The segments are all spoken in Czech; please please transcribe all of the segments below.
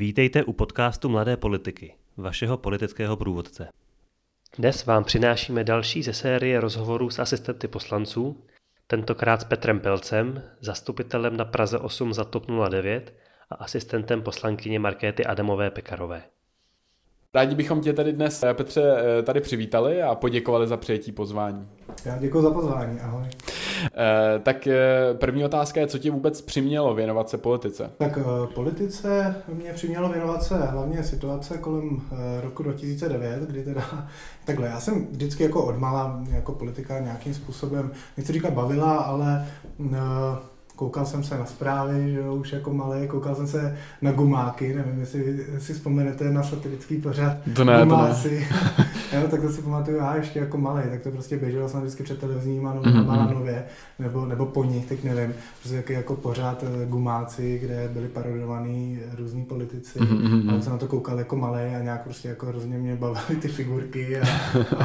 Vítejte u podcastu Mladé politiky, vašeho politického průvodce. Dnes vám přinášíme další ze série rozhovorů s asistenty poslanců, tentokrát s Petrem Pelcem, zastupitelem na Praze 8 za TOP 09 a asistentem poslankyně Markéty Adamové Pekarové. Rádi bychom tě tady dnes, Petře, eh, tady přivítali a poděkovali za přijetí pozvání. Já děkuji za pozvání, ahoj. Eh, tak první otázka je, co tě vůbec přimělo věnovat se politice? Tak politice mě přimělo věnovat se hlavně situace kolem roku 2009, kdy teda, takhle, já jsem vždycky jako odmala jako politika nějakým způsobem, nechci říkat bavila, ale koukal jsem se na zprávy, že jo, už jako malý, koukal jsem se na gumáky, nevím, jestli si vzpomenete na satirický pořad to ne, Gumáci. To ne. jo, tak to si pamatuju, já ještě jako malý, tak to prostě běželo jsem vždycky před televizníma mm-hmm. na nově, nebo, nebo po nich, teď nevím, prostě jaký jako pořád eh, gumáci, kde byli parodovaní různí politici, mm-hmm. a jsem na to koukal jako malý a nějak prostě jako hrozně mě bavily ty figurky a, a,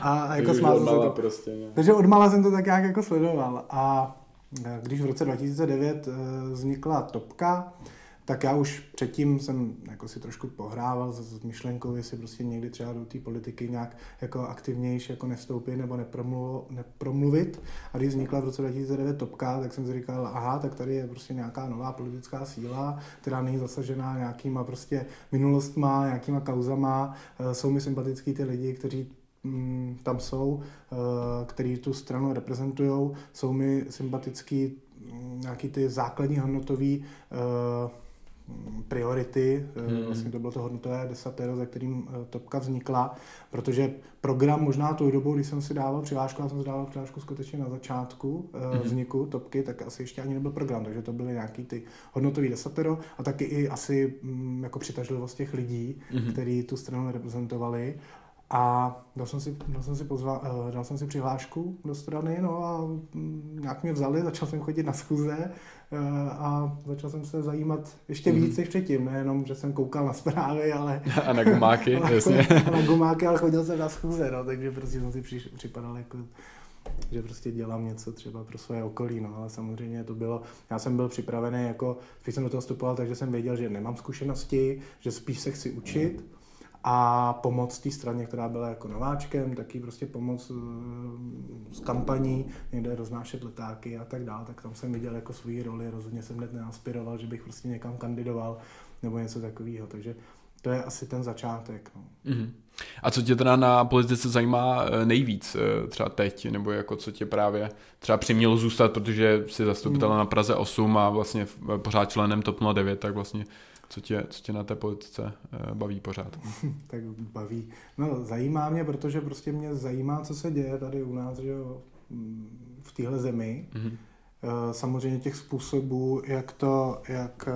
a, a jako smál jsem se to. Prostě, ne? Takže odmala jsem to tak nějak jako sledoval a když v roce 2009 eh, vznikla Topka, tak já už předtím jsem jako si trošku pohrával s myšlenkou, jestli prostě někdy třeba do té politiky nějak jako aktivnější jako nestoupit nebo nepromluvit. A když vznikla v roce 2009 Topka, tak jsem si říkal, aha, tak tady je prostě nějaká nová politická síla, která není zasažená nějakýma prostě minulostma, nějakýma kauzama. Eh, jsou mi sympatický ty lidi, kteří tam jsou, eh, který tu stranu reprezentují, jsou mi sympatický mm, nějaký ty základní hodnotový eh, priority, eh, hmm. vlastně to bylo to hodnotové desatero, za kterým Topka vznikla, protože program možná tou dobou, když jsem si dával přihlášku, já jsem si dával přihlášku skutečně na začátku hmm. vzniku Topky, tak asi ještě ani nebyl program, takže to byly nějaký ty hodnotový desatero a taky i asi mm, jako přitažlivost těch lidí, hmm. kteří tu stranu reprezentovali a dal jsem si, dal jsem si, pozva, eh, dal jsem si přihlášku do strany, no a mm, nějak mě vzali, začal jsem chodit na schůze eh, a začal jsem se zajímat ještě mm. víc než předtím, nejenom, že jsem koukal na zprávy, ale... A na gumáky, ale, jasně. A na gumáky, ale chodil jsem na schůze, no, takže prostě jsem si přiš, připadal jako že prostě dělám něco třeba pro své okolí, no, ale samozřejmě to bylo, já jsem byl připravený, jako, když jsem do toho vstupoval, takže jsem věděl, že nemám zkušenosti, že spíš se chci učit, mm a pomoc té straně, která byla jako nováčkem, taky prostě pomoc eh, s kampaní, někde roznášet letáky a tak dále, tak tam jsem viděl jako svůj roli, rozhodně jsem hned neaspiroval, že bych prostě někam kandidoval nebo něco takového, takže to je asi ten začátek. No. Mm-hmm. A co tě teda na politice zajímá eh, nejvíc eh, třeba teď, nebo jako co tě právě třeba přimělo zůstat, protože jsi zastupitel mm. na Praze 8 a vlastně pořád členem TOP 09, tak vlastně co tě, co tě na té politice eh, baví pořád? tak baví. No, zajímá mě, protože prostě mě zajímá, co se děje tady u nás, že jo, v téhle zemi. Mm-hmm. Samozřejmě těch způsobů, jak to, jak eh,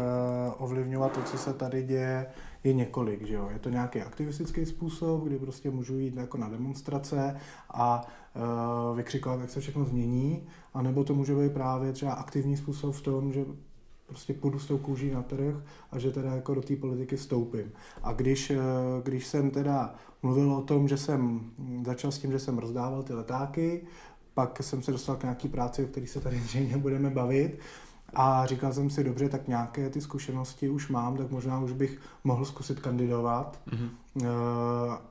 ovlivňovat to, co se tady děje, je několik, že jo. Je to nějaký aktivistický způsob, kdy prostě můžu jít jako na demonstrace a vykřikovat, jak se všechno změní, anebo to může být právě třeba aktivní způsob v tom, že prostě půjdu s tou kůží na trh a že teda jako do té politiky vstoupím. A když, eh, když jsem teda mluvil o tom, že jsem začal s tím, že jsem rozdával ty letáky, pak jsem se dostal k nějaký práci, o který se tady zřejmě budeme bavit, a říkal jsem si, dobře, tak nějaké ty zkušenosti už mám, tak možná už bych mohl zkusit kandidovat. Mm-hmm.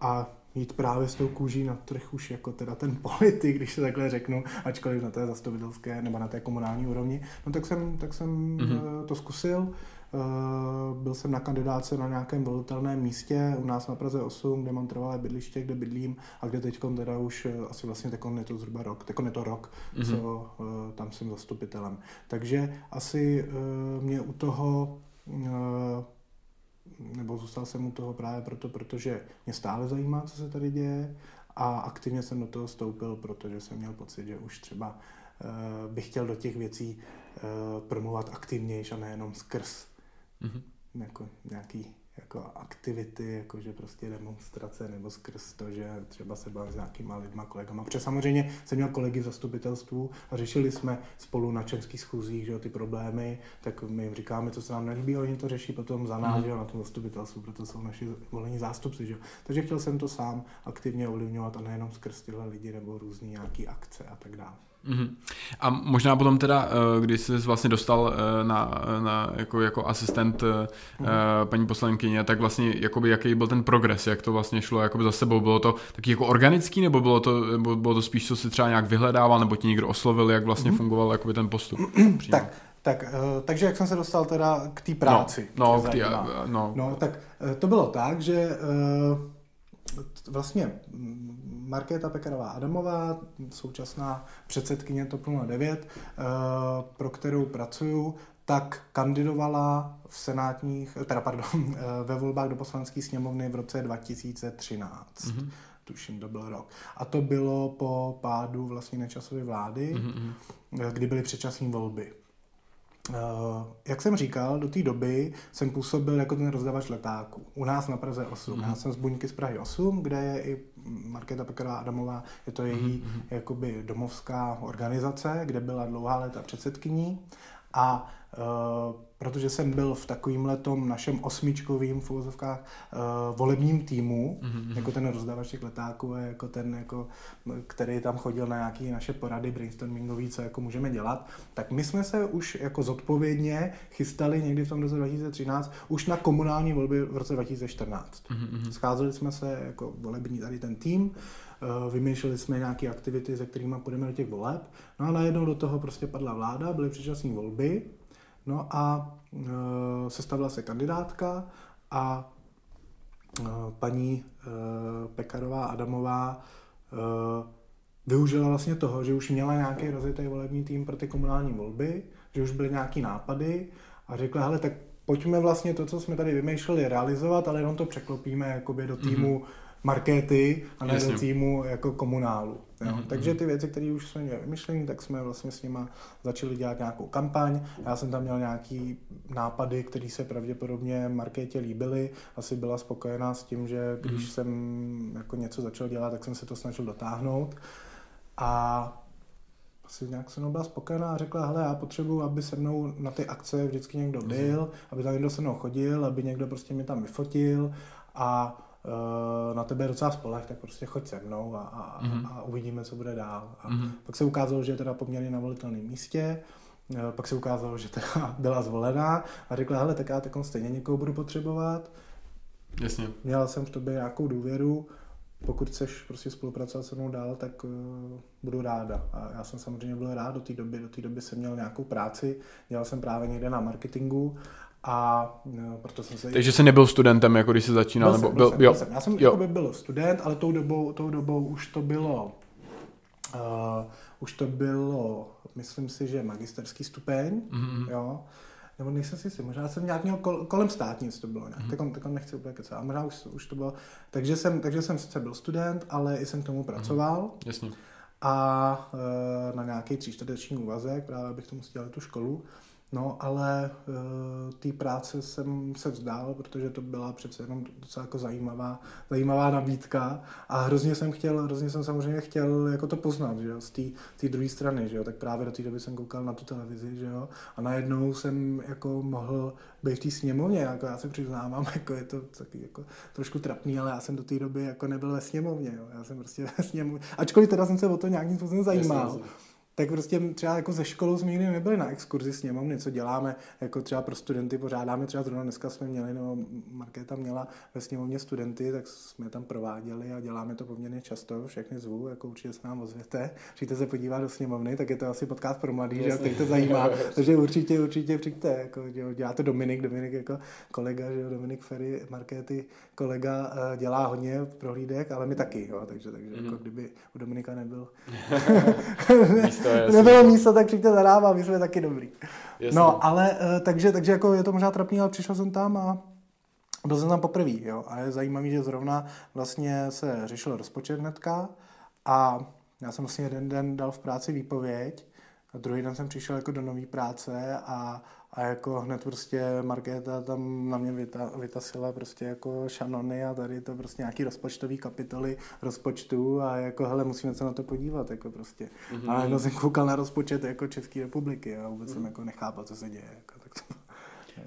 A jít právě s tou kůží na trh už jako teda ten politik, když se takhle řeknu, ačkoliv na té zastupitelské nebo na té komunální úrovni, no tak jsem, tak jsem mm-hmm. to zkusil. Eh, byl jsem na kandidáce na nějakém volitelném místě u nás na Praze 8, kde mám trvalé bydliště, kde bydlím a kde teď teda už eh, asi vlastně teď je to zhruba rok, teď je to rok, mm-hmm. co tam jsem zastupitelem. Takže asi mě u toho nebo zůstal jsem u toho právě proto, protože mě stále zajímá, co se tady děje a aktivně jsem do toho stoupil, protože jsem měl pocit, že už třeba uh, bych chtěl do těch věcí uh, promluvat aktivnější a nejenom skrz mm-hmm. jako nějaký jako aktivity, jakože prostě demonstrace nebo skrz to, že třeba se bavím s nějakýma lidma, kolegama. Protože samozřejmě jsem měl kolegy v zastupitelstvu a řešili jsme spolu na českých schůzích že, ty problémy, tak my jim říkáme, co se nám nelíbí, oni to řeší potom za nás, mm. že, na tom zastupitelstvu, proto jsou naši volení zástupci. Že. Takže chtěl jsem to sám aktivně ovlivňovat a nejenom skrz tyhle lidi nebo různé nějaké akce a tak dále. Mm-hmm. A možná potom teda, eh, když jsi vlastně dostal eh, na, na jako, jako asistent mm. paní poslankyně, tak vlastně jakoby, jaký byl ten progres, jak to vlastně šlo jakoby za sebou, bylo to taky jako organický, nebo bylo to, nebo bylo to spíš, co si třeba nějak vyhledával, nebo ti někdo oslovil, jak vlastně mm. fungoval jakoby ten postup? tak, tak, takže jak jsem se dostal teda k té práci? No, no, k tý, no. no, tak to bylo tak, že vlastně Markéta Pekarová Adamová, současná předsedkyně TOP 09, eh, pro kterou pracuju, tak kandidovala v senátních, teda pardon, eh, ve volbách do poslanecké sněmovny v roce 2013. Mm-hmm. Tuším, to byl rok. A to bylo po pádu vlastně nečasové vlády, mm-hmm. kdy byly předčasné volby. Jak jsem říkal, do té doby jsem působil jako ten rozdavač letáků. U nás na Praze 8. Mm-hmm. Já jsem z Buňky z Prahy 8, kde je i Markéta Pekarová Adamová, je to její mm-hmm. jakoby domovská organizace, kde byla dlouhá léta předsedkyní. A uh, protože jsem byl v takovým tom našem osmičkovým v uvozovkách uh, volebním týmu, mm-hmm. jako ten rozdavač těch letáků jako ten, jako, který tam chodil na nějaké naše porady brainstormingový, co jako můžeme dělat, tak my jsme se už jako zodpovědně chystali někdy v tom roce 2013 už na komunální volby v roce 2014. Mm-hmm. Scházeli jsme se jako volební tady ten tým, eh, vymýšleli jsme nějaké aktivity, se kterými půjdeme do těch voleb. No a najednou do toho prostě padla vláda, byly předčasné volby No a e, sestavila se kandidátka a e, paní Pekarová Adamová využila vlastně toho, že už měla nějaký rozjetý volební tým pro ty komunální volby, že už byly nějaký nápady a řekla, hele, tak pojďme vlastně to, co jsme tady vymýšleli, realizovat, ale jenom to překlopíme jakoby do týmu mm-hmm markety a ne do týmu jako komunálu. Jo. Mm-hmm. Takže ty věci, které už jsme měli vymyšlené, tak jsme vlastně s nima začali dělat nějakou kampaň. Já jsem tam měl nějaký nápady, které se pravděpodobně marketě líbily. Asi byla spokojená s tím, že když mm-hmm. jsem jako něco začal dělat, tak jsem se to snažil dotáhnout. A asi nějak se mnou byla spokojená a řekla, hele, já potřebuji, aby se mnou na ty akce vždycky někdo byl, mm-hmm. aby tam někdo se mnou chodil, aby někdo prostě mě tam vyfotil a na tebe je docela spoleh, tak prostě choď se mnou a, a, mm-hmm. a uvidíme, co bude dál. A mm-hmm. pak se ukázalo, že je teda poměrně na volitelném místě, eh, pak se ukázalo, že teda byla zvolená a řekla, hele, tak já takom stejně někoho budu potřebovat. Jasně. Měl jsem v tobě nějakou důvěru, pokud chceš prostě spolupracovat se mnou dál, tak uh, budu ráda. A já jsem samozřejmě byl rád do té doby. Do té doby jsem měl nějakou práci, dělal jsem právě někde na marketingu a no, proto jsem se... Takže jsi nebyl studentem, jako když jsi začínal? Byl nebo jsem, byl, byl, jo. jsem. Já jsem jo. byl student, ale tou dobou, tou dobou už to bylo uh, už to bylo, myslím si, že magisterský stupeň, mm-hmm. jo. Nebo nejsem si si, možná jsem nějak měl kol, kolem státnic to bylo nějak, mm-hmm. tak, on nechci úplně kecat, a možná už, už to bylo, takže jsem, takže jsem sice byl student, ale i jsem k tomu pracoval. Mm-hmm. Jasně. A uh, na nějaký tříčtvrteční úvazek, právě abych tomu dělal tu školu. No, ale uh, té práce jsem se vzdál, protože to byla přece jenom docela jako zajímavá, zajímavá nabídka. A hrozně jsem chtěl, hrozně jsem samozřejmě chtěl jako to poznat, že jo, z té druhé strany, že jo, tak právě do té doby jsem koukal na tu televizi, že jo, a najednou jsem jako mohl být v té sněmovně, jako já se přiznávám, jako je to taky jako trošku trapný, ale já jsem do té doby jako nebyl ve sněmovně, jo, já jsem prostě ve sněmovně, ačkoliv teda jsem se o to nějakým způsobem zajímal. Jasně tak prostě třeba jako ze školou jsme nikdy nebyli na exkurzi sněmovny, co děláme jako třeba pro studenty, pořádáme třeba zrovna dneska jsme měli, nebo Markéta měla ve sněmovně studenty, tak jsme tam prováděli a děláme to poměrně často, všechny zvu, jako určitě se nám ozvěte, přijďte se podívat do sněmovny, tak je to asi podcast pro mladý, že teď to zajímá, takže určitě, určitě přijďte, jako, jo, dělá to Dominik, Dominik jako kolega, že jo, Dominik Ferry, Markéty, kolega eh, dělá hodně prohlídek, ale my taky, jo, takže, takže mm. jako mhm. kdyby u Dominika nebyl jasný. nebylo místo, tak přijďte za náma, my jsme taky dobrý. Jasný. No, ale eh, takže, takže jako je to možná trapný, ale přišel jsem tam a byl jsem tam poprvé, jo. A je zajímavý, že zrovna vlastně se řešil rozpočet hnedka a já jsem vlastně jeden den dal v práci výpověď a druhý den jsem přišel jako do nové práce a a jako hned prostě Markéta tam na mě vyta, vytasila prostě jako šanony a tady to prostě nějaký rozpočtový kapitoly rozpočtu a jako hele, musíme se na to podívat jako prostě. Mm-hmm. A jenom jsem koukal na rozpočet jako České republiky a vůbec mm-hmm. jsem jako nechápal, co se děje. Jako, tak to...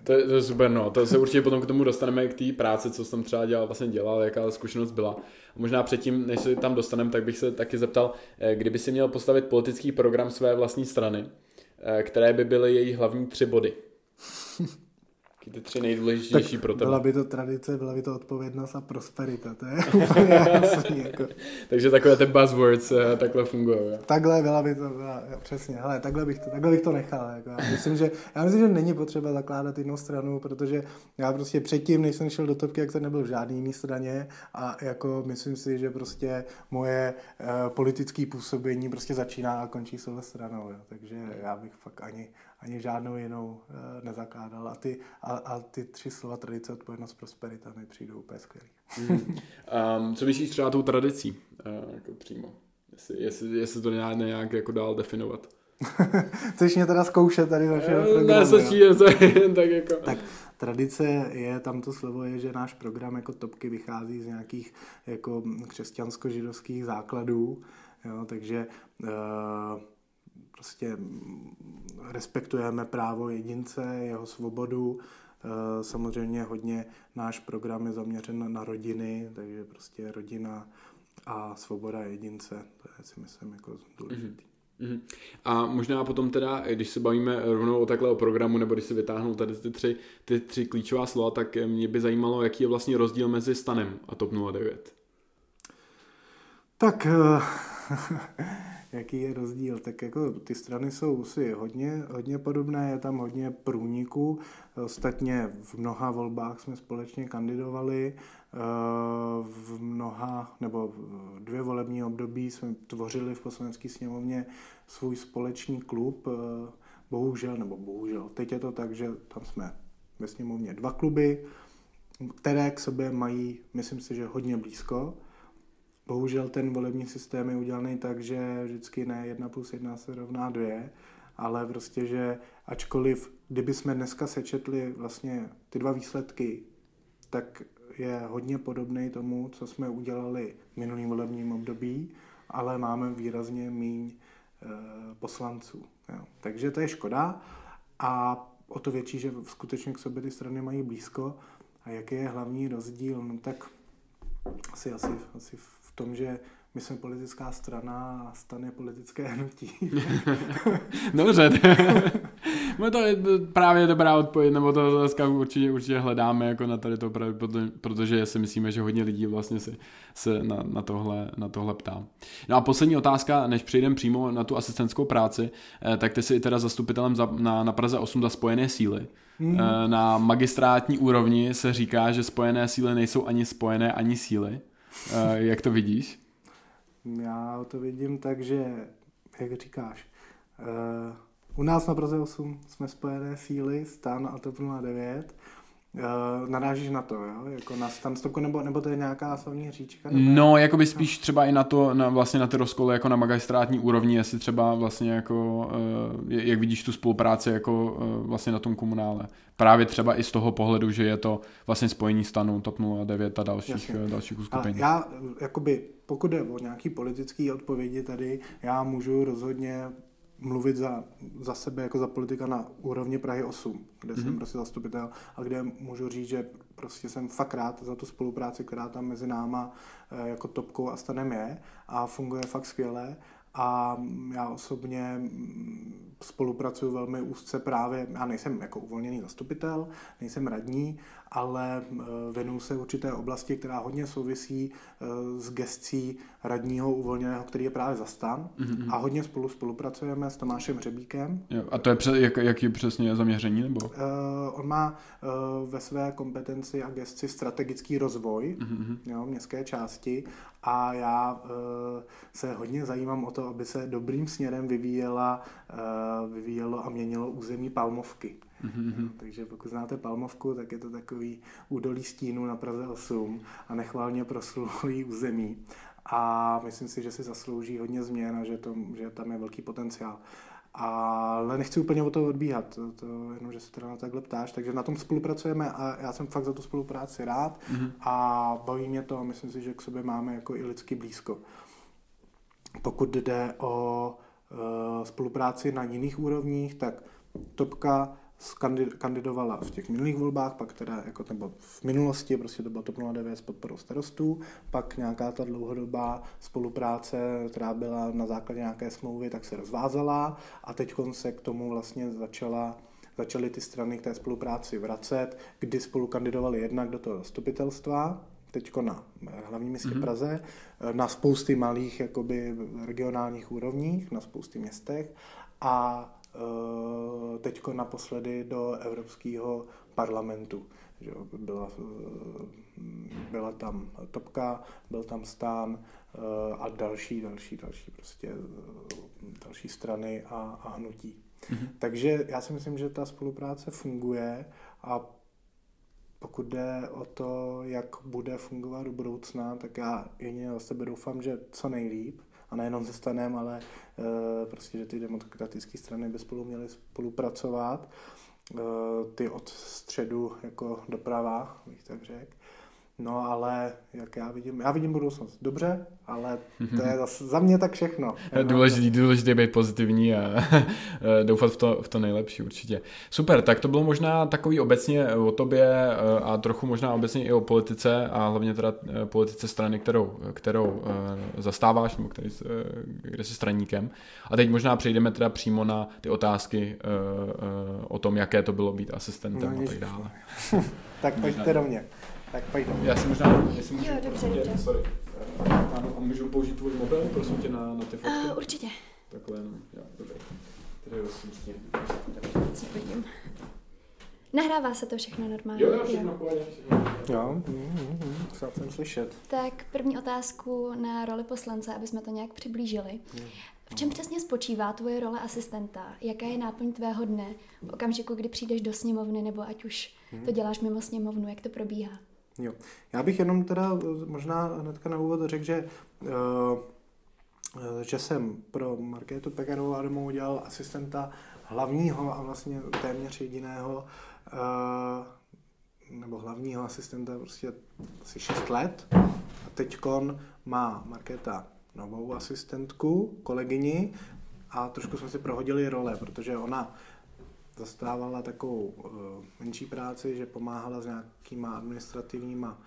To je, to je super, no. To se určitě potom k tomu dostaneme k té práci, co jsem třeba dělal, vlastně dělal, jaká zkušenost byla. A možná předtím, než se tam dostaneme, tak bych se taky zeptal, eh, kdyby si měl postavit politický program své vlastní strany, které by byly její hlavní tři body. Ty tři nejdůležitější pro tebe. Byla by to tradice, byla by to odpovědnost a prosperita, to je úplně jasný. Jako. Takže takové ty buzzwords eh, takhle fungují. Takhle byla by to, byla, přesně, hele, takhle bych to, takhle bych to nechal. Jako. Já, myslím, že, já myslím, že není potřeba zakládat jednu stranu, protože já prostě předtím, než jsem šel do topky, jak jsem nebyl v žádný jiný straně a jako myslím si, že prostě moje uh, politické působení prostě začíná a končí s stranou, jo. takže já bych fakt ani, ani žádnou jinou uh, nezakládal. A ty, a, a ty tři slova tradice, odpovědnost, prosperita mi přijdou úplně skvělý. Mm. Um, co myslíš třeba tou tradicí uh, jako přímo? Jestli, jestli, jestli to nějak, nějak jako dál definovat. Chceš mě teda zkoušet tady našeho programu? Ne, stačí, tak jako. Tak tradice je, tam to slovo je, že náš program jako topky vychází z nějakých jako křesťansko-židovských základů, jo, takže uh, prostě respektujeme právo jedince, jeho svobodu, eh, Samozřejmě hodně náš program je zaměřen na rodiny, takže prostě rodina a svoboda jedince, to je si myslím jako důležitý. Mm-hmm. A možná potom teda, když se bavíme rovnou o takhle o programu, nebo když se vytáhnou tady ty tři, ty tři klíčová slova, tak mě by zajímalo, jaký je vlastně rozdíl mezi Stanem a TOP 09. Tak eh, jaký je rozdíl. Tak jako ty strany jsou si hodně, hodně podobné, je tam hodně průniků. Ostatně v mnoha volbách jsme společně kandidovali. V mnoha, nebo dvě volební období jsme tvořili v poslanecké sněmovně svůj společný klub. Bohužel, nebo bohužel, teď je to tak, že tam jsme ve sněmovně dva kluby, které k sobě mají, myslím si, že hodně blízko. Bohužel ten volební systém je udělaný tak, že vždycky ne 1 plus 1 se rovná 2, ale prostě, že ačkoliv, kdyby jsme dneska sečetli vlastně ty dva výsledky, tak je hodně podobný tomu, co jsme udělali v minulým volebním období, ale máme výrazně míň e, poslanců. Jo. Takže to je škoda a o to větší, že skutečně k sobě ty strany mají blízko. A jaký je hlavní rozdíl? No tak asi, asi, asi v tom, že my jsme politická strana a stan je politické hnutí. Dobře, no to je právě dobrá odpověď, nebo to dneska určitě, určitě hledáme jako na tady to, protože si myslíme, že hodně lidí vlastně se, se na, na, tohle, na tohle ptá. No a poslední otázka, než přejdeme přímo na tu asistentskou práci, eh, tak ty jsi teda zastupitelem za, na, na Praze 8 za spojené síly. Mm. Na magistrátní úrovni se říká, že spojené síly nejsou ani spojené, ani síly. Eh, jak to vidíš? Já to vidím tak, že, jak říkáš, u nás na Praze 8 jsme spojené síly, stan a TOP 09 Uh, narážíš na to, jo? Jako na stanstopku, nebo, nebo to je nějaká slavní říčka? Nebo... No, jako by spíš třeba i na to, na, vlastně na ty rozkoly jako na magistrátní úrovni, jestli třeba vlastně jako, uh, jak vidíš tu spolupráci jako uh, vlastně na tom komunále. Právě třeba i z toho pohledu, že je to vlastně spojení stanu TOP 09 a dalších, Jasně. dalších uskupení. Já, jakoby, pokud jde o nějaký politický odpovědi tady, já můžu rozhodně mluvit za, za sebe jako za politika na úrovni Prahy 8, kde mm-hmm. jsem mhm. prostě zastupitel a kde můžu říct, že prostě jsem fakt rád za tu spolupráci, která tam mezi náma eh, jako topkou a stanem je a funguje fakt skvěle a já osobně mm, spolupracuju velmi úzce právě, já nejsem jako uvolněný zastupitel, nejsem radní, ale eh, věnuju se určité oblasti, která hodně souvisí eh, s gestcí radního uvolněného, který je právě zastan mm-hmm. a hodně spolu spolupracujeme s Tomášem Hřebíkem. Jo, a to je přes, jak, jaký přesně zaměření? Nebo? Uh, on má uh, ve své kompetenci a gestci strategický rozvoj mm-hmm. jo, městské části a já uh, se hodně zajímám o to, aby se dobrým směrem vyvíjela, uh, vyvíjelo a měnilo území Palmovky. Mm-hmm. Takže pokud znáte Palmovku, tak je to takový údolí stínu na Praze 8 a nechválně proslulý území. A myslím si, že si zaslouží hodně změn a že, to, že tam je velký potenciál. Ale nechci úplně o to odbíhat, to, to jenom, že se teda na takhle ptáš, takže na tom spolupracujeme a já jsem fakt za tu spolupráci rád mm-hmm. a baví mě to a myslím si, že k sobě máme jako i lidsky blízko. Pokud jde o uh, spolupráci na jiných úrovních, tak Topka kandidovala v těch minulých volbách, pak teda jako, nebo v minulosti, prostě to bylo TOP 09 s podporou starostů, pak nějaká ta dlouhodobá spolupráce, která byla na základě nějaké smlouvy, tak se rozvázala a teď se k tomu vlastně začala začaly ty strany k té spolupráci vracet, kdy spolu kandidovali jednak do toho zastupitelstva, teď na hlavním městě mm-hmm. Praze, na spousty malých jakoby, regionálních úrovních, na spousty městech a teď naposledy do Evropského parlamentu. Že byla, e, byla tam Topka, byl tam Stán e, a další, další, další prostě další strany a, a hnutí. Mm-hmm. Takže já si myslím, že ta spolupráce funguje a pokud jde o to, jak bude fungovat do budoucna, tak já jedině za sebe doufám, že co nejlíp, a nejenom se stanem, ale e, prostě, že ty demokratické strany by spolu měly spolupracovat, e, ty od středu jako doprava, bych tak řekl. No ale jak já vidím, já vidím budoucnost dobře, ale to je zase za mě tak všechno. Důležitý, důležité být pozitivní a doufat v to, v to nejlepší určitě. Super, tak to bylo možná takový obecně o tobě eh, a trochu možná obecně i o politice a hlavně teda eh, politice strany, kterou, kterou eh, zastáváš, nebo který, kde jsi straníkem. A teď možná přejdeme teda přímo na ty otázky o tom, jaké to bylo být asistentem no, a tak dále. tak pojďte do mě. Tak pojď. Já si možná, jestli můžu, jo, dobře, dobře. Sorry. Ano, a můžu použít tvůj mobil, prosím tě, na, na ty fotky? Uh, určitě. Takhle, no, jo, dobré. Tady rozsvístně. Si podím. Nahrává se to všechno normálně? Jo, jo, všechno pohodě. Jo, mm, jsem slyšet. Tak první otázku na roli poslance, aby jsme to nějak přiblížili. V čem přesně spočívá tvoje role asistenta? Jaká je náplň tvého dne v okamžiku, kdy přijdeš do sněmovny, nebo ať už to děláš mimo sněmovnu, jak to probíhá? Jo. Já bych jenom teda možná hnedka na úvod řekl, že uh, že jsem pro Markétu Pekarovou Adamovou udělal asistenta hlavního a vlastně téměř jediného uh, nebo hlavního asistenta prostě asi 6 let. A teďkon má Markéta novou asistentku, kolegyni a trošku jsme si prohodili role, protože ona zastávala takovou uh, menší práci, že pomáhala s nějakýma administrativníma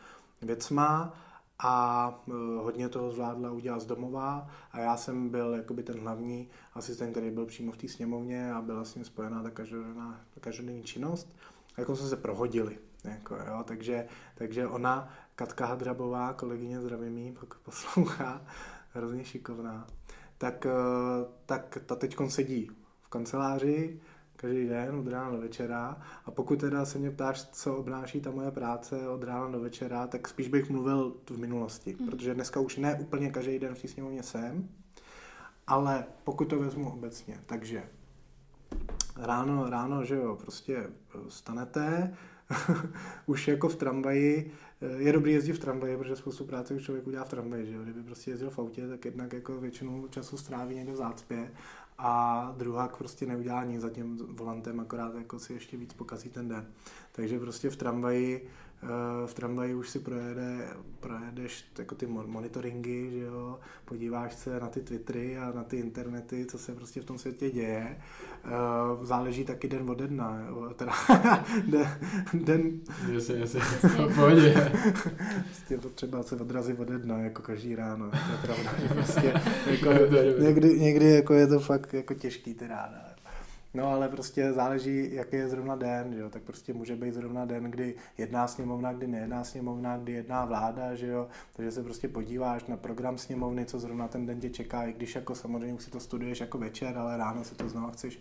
věcma a uh, hodně toho zvládla udělat z domova a já jsem byl jakoby ten hlavní asistent, který byl přímo v té sněmovně a byla s ním spojená ta každodenná, ta každodenní činnost. A jako jsme se prohodili. Jako, jo, takže, takže ona, Katka Hadrabová, kolegyně zdravím pokud poslouchá, hrozně šikovná, tak, uh, tak ta teď sedí v kanceláři, každý den od rána do večera a pokud teda se mě ptáš, co obnáší ta moje práce od rána do večera, tak spíš bych mluvil v minulosti, mm. protože dneska už ne úplně každý den v té sněmovně jsem, ale pokud to vezmu obecně, takže ráno, ráno, že jo, prostě stanete, už jako v tramvaji, je dobrý jezdit v tramvaji, protože spoustu práce už člověk udělá v tramvaji, že jo? Kdyby prostě jezdil v autě, tak jednak jako většinu času stráví někde v zácpě a druhák prostě neudělá nic za tím volantem, akorát jako si ještě víc pokazí ten den. Takže prostě v tramvaji v tramvaji už si projede, projedeš jako ty monitoringy, že jo, podíváš se na ty Twittery a na ty internety, co se prostě v tom světě děje. Záleží taky den od dna, teda den, den... Jasně, jasně, pohodě. prostě je to třeba se odrazit od dna, jako každý ráno, to je pravda. Prostě, jako, někdy, někdy jako je to fakt jako těžký ty ráda. No ale prostě záleží, jaký je zrovna den, že jo? tak prostě může být zrovna den, kdy jedná sněmovna, kdy nejedná sněmovna, kdy jedná vláda, že jo, takže se prostě podíváš na program sněmovny, co zrovna ten den tě čeká, i když jako samozřejmě už si to studuješ jako večer, ale ráno si to znovu chceš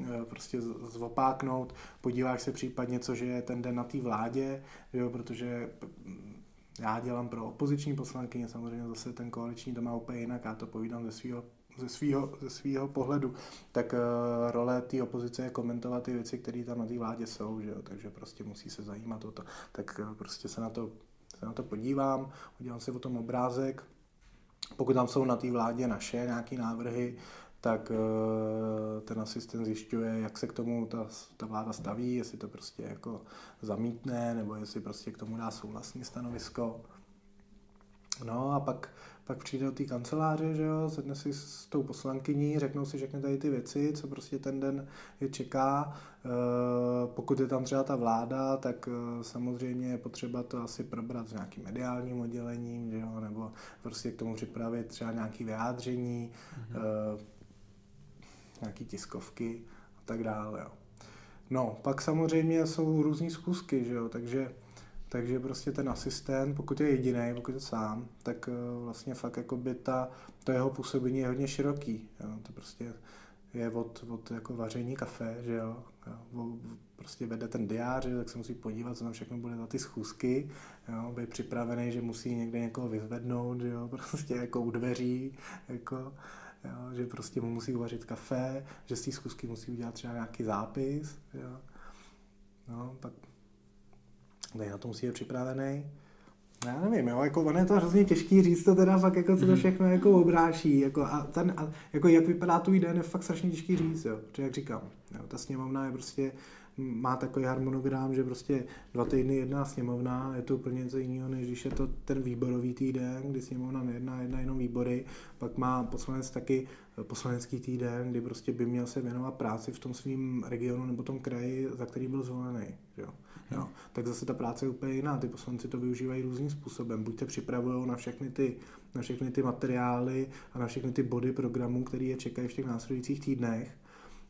eh, prostě zvopáknout, podíváš se případně, co je ten den na té vládě, že jo, protože mm, já dělám pro opoziční poslankyně, samozřejmě zase ten koaliční to má úplně jinak, já to povídám ze svého ze svého ze svýho pohledu, tak uh, role té opozice je komentovat ty věci, které tam na té vládě jsou, že jo? takže prostě musí se zajímat o to. Tak uh, prostě se na to, se na to podívám, udělám si o tom obrázek. Pokud tam jsou na té vládě naše nějaké návrhy, tak uh, ten asistent zjišťuje, jak se k tomu ta, ta vláda staví, jestli to prostě jako zamítne, nebo jestli prostě k tomu dá souhlasné stanovisko. No a pak, pak přijde do té kanceláře, že jo, sedne si s tou poslankyní, řeknou si všechny tady ty věci, co prostě ten den je čeká. E, pokud je tam třeba ta vláda, tak e, samozřejmě je potřeba to asi probrat s nějakým mediálním oddělením, že jo, nebo prostě k tomu připravit třeba nějaké vyjádření, mm-hmm. e, nějaké tiskovky a tak dále, jo. No, pak samozřejmě jsou různé zkusky, že jo, takže takže prostě ten asistent, pokud je jediný, pokud je sám, tak eh, vlastně fakt jako by ta, to jeho působení je hodně široký. Jo. To prostě je od, od jako vaření kafe, že jo. jo. Prostě vede ten diář, tak se musí podívat, co tam všechno bude za ty schůzky, jo. Být připravený, že musí někde někoho vyzvednout, že jo. Prostě jako u dveří, jako, jo. že prostě mu musí uvařit kafe, že z té schůzky musí udělat třeba nějaký zápis, jo. No, pak Tady na to musí být připravený. No, já nevím, jo, jako on je to hrozně těžký říct to teda fakt, jako co to mhm. všechno jako obráší, jako a ten, a, jako jak vypadá tu den, je fakt strašně těžký říct, jo, protože jak říkám, jo, ta sněmovna je prostě, má takový harmonogram, že prostě dva týdny jedná sněmovna, je to úplně něco jiného, než když je to ten výborový týden, kdy sněmovna nejedná, jedná jenom výbory, pak má poslanec taky poslanecký týden, kdy prostě by měl se věnovat práci v tom svém regionu nebo tom kraji, za který byl zvolený. Jo. Jo. Tak zase ta práce je úplně jiná. Ty poslanci to využívají různým způsobem. Buď se připravují na všechny ty, na všechny ty materiály a na všechny ty body programů, které je čekají v těch následujících týdnech,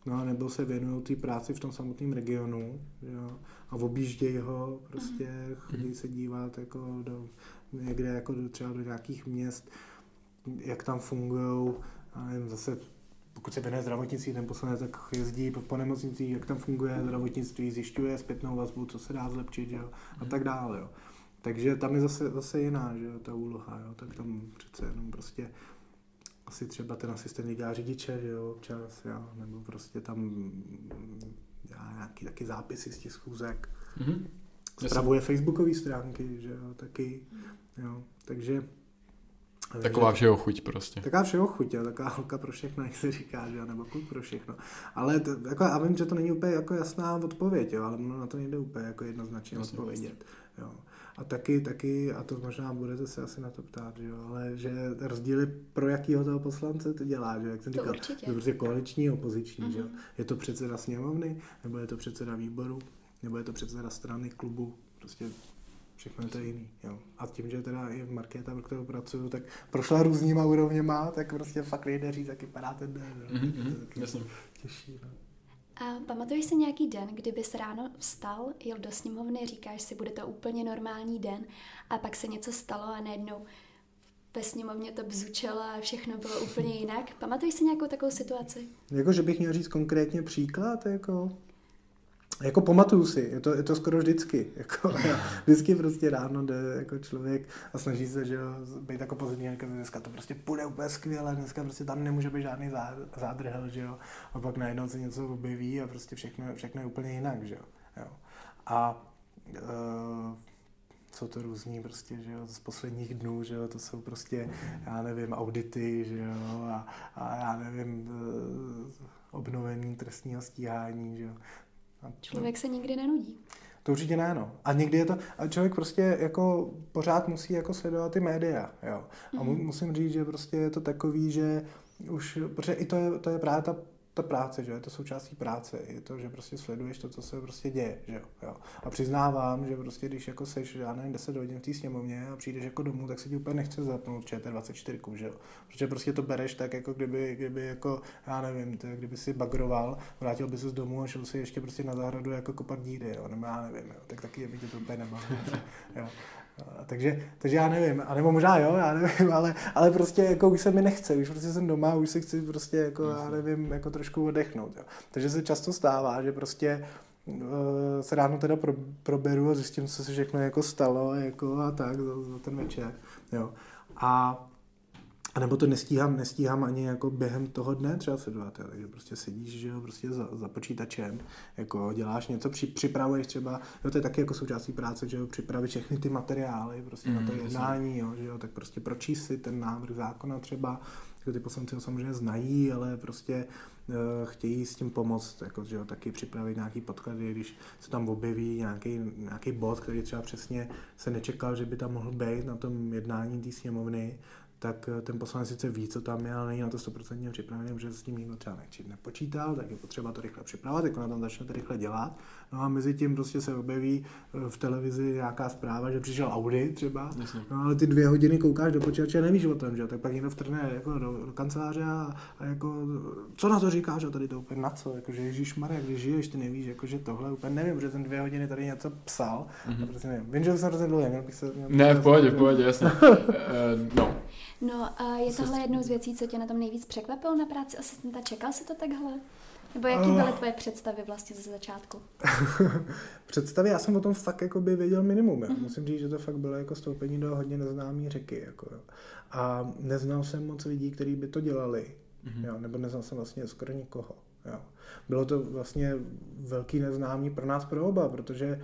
No, nebo se věnují té práci v tom samotném regionu jo, a objíždějí ho, prostě chodí se dívat jako do, někde jako do, třeba do nějakých měst, jak tam fungují, zase pokud se věnuje zdravotnictví, ten poslanec tak jezdí po nemocnicích, jak tam funguje zdravotnictví, zjišťuje zpětnou vazbu, co se dá zlepšit, jo, a tak dále, jo. Takže tam je zase, zase jiná, že jo, ta úloha, jo, tak tam přece jenom prostě asi třeba ten asistent dělá řidiče, že jo, občas, jo, nebo prostě tam dělá nějaký taky zápisy z těch schůzek. Mm-hmm. Spravuje facebookové stránky, že jo, taky, jo, takže Taková všeho chuť prostě. Taková všeho chuť, jo, taková holka pro všechno, jak se říká, že jo, nebo kluk pro všechno. Ale to, jako, já vím, že to není úplně jako jasná odpověď, jo, ale na to nejde úplně jako jednoznačně vlastně, odpovědět. Jo. A taky, taky, a to možná budete se asi na to ptát, že jo, ale že rozdíly pro jakýho toho poslance to dělá, že jak jsem to říkal, určitě. je prostě koaliční, opoziční, mm-hmm. že jo. Mhm. Je to předseda sněmovny, nebo je to předseda výboru, nebo je to předseda strany, klubu, prostě všechno je to jiný. Jo. A tím, že teda i v Markéta, pro kterou pracuju, tak prošla různýma úrovněma, tak prostě fakt nejde říct, jak vypadá ten den. Mm-hmm, to jasně. Těžší, no. A pamatuješ si nějaký den, kdyby se ráno vstal, jel do sněmovny, říkáš si, bude to úplně normální den a pak se něco stalo a najednou ve sněmovně to bzučelo a všechno bylo úplně jinak. Pamatuješ si nějakou takovou situaci? Jako, že bych měl říct konkrétně příklad, jako... Jako pamatuju si, je to, je to skoro vždycky. Jako, vždycky prostě ráno jde jako člověk a snaží se, že být jako pozitivní, jako dneska to prostě půjde úplně skvěle, dneska prostě tam nemůže být žádný zádrhel, že jo. A pak najednou se něco objeví a prostě všechno, všechno je úplně jinak, že jo. jo. A uh, jsou to různý prostě, že jo, z posledních dnů, že jo, to jsou prostě, já nevím, audity, že jo, a, a já nevím, uh, obnovení trestního stíhání, že jo. Člověk se nikdy nenudí. To určitě ne, no. A někdy je to, a člověk prostě jako pořád musí jako sledovat ty média, jo. A mm-hmm. musím říct, že prostě je to takový, že už, protože i to je, to je právě ta ta práce, že je to součástí práce, je to, že prostě sleduješ to, co se prostě děje, že jo. A přiznávám, že prostě když jako seš, já nevím, 10 hodin v té sněmovně a přijdeš jako domů, tak se ti úplně nechce zapnout ČT24, že jo. Protože prostě to bereš tak, jako kdyby, kdyby jako, já nevím, to, kdyby si bagroval, vrátil by se z domu a šel si ještě prostě na zahradu jako kopat díry, jo, nebo já nevím, jo. tak taky je by tě to úplně nebaví, jo. Takže, takže já nevím, a nebo možná jo, já nevím, ale, ale prostě jako už se mi nechce, už prostě jsem doma, už se chci prostě jako, já nevím, jako trošku odechnout, jo. Takže se často stává, že prostě uh, se ráno teda pro, proberu a zjistím, co se všechno jako stalo, jako a tak za, za ten večer, jo. A a nebo to nestíhám, nestíhám ani jako během toho dne třeba sledovat, jo. takže prostě sedíš, že jo, prostě za, za počítačem, jako děláš něco, při, připravuješ třeba, jo, to je taky jako součástí práce, že jo, připravit všechny ty materiály prostě mm, na to jednání, jo, že jo, tak prostě pročíst si ten návrh zákona třeba, jako ty poslanci ho samozřejmě znají, ale prostě uh, chtějí s tím pomoct, jako, že jo, taky připravit nějaký podklady, když se tam objeví nějaký, nějaký bod, který třeba přesně se nečekal, že by tam mohl být na tom jednání té sněmovny, tak eh, ten poslanec sice ví, co tam je, ale není na to 100% připravený, protože s tím nikdo třeba nepočítal, tak je potřeba to rychle připravovat, jako na tom začne to rychle dělat. No a mezi tím prostě se objeví eh, v televizi nějaká zpráva, že přišel Audi třeba, no ale ty dvě hodiny koukáš do počítače a nevíš o tom, že tak pak někdo vtrne jako do, do kanceláře a, a, jako, co na to říkáš a tady to úplně na co, jako, že Ježíš Maria, když žiješ, ty nevíš, jako, že tohle úplně nevím, že ten dvě hodiny tady něco psal, mm-hmm. prostě nevím. Vím, že jsem hrozně dlouhý, měl bych se... Měl ne, v pohodě, v pohodě, jasně. uh, no. No a je tohle jednou z věcí, co tě na tom nejvíc překvapilo na práci asistenta? Čekal jsi to takhle? Nebo jaký byly tvoje představy vlastně ze začátku? představy, já jsem o tom fakt jako by věděl minimum. Mm-hmm. Musím říct, že to fakt bylo jako stoupení do hodně neznámé řeky. Jako, jo. A neznal jsem moc lidí, kteří by to dělali. Mm-hmm. Jo, nebo neznal jsem vlastně skoro nikoho. Jo. Bylo to vlastně velký neznámý pro nás pro oba, protože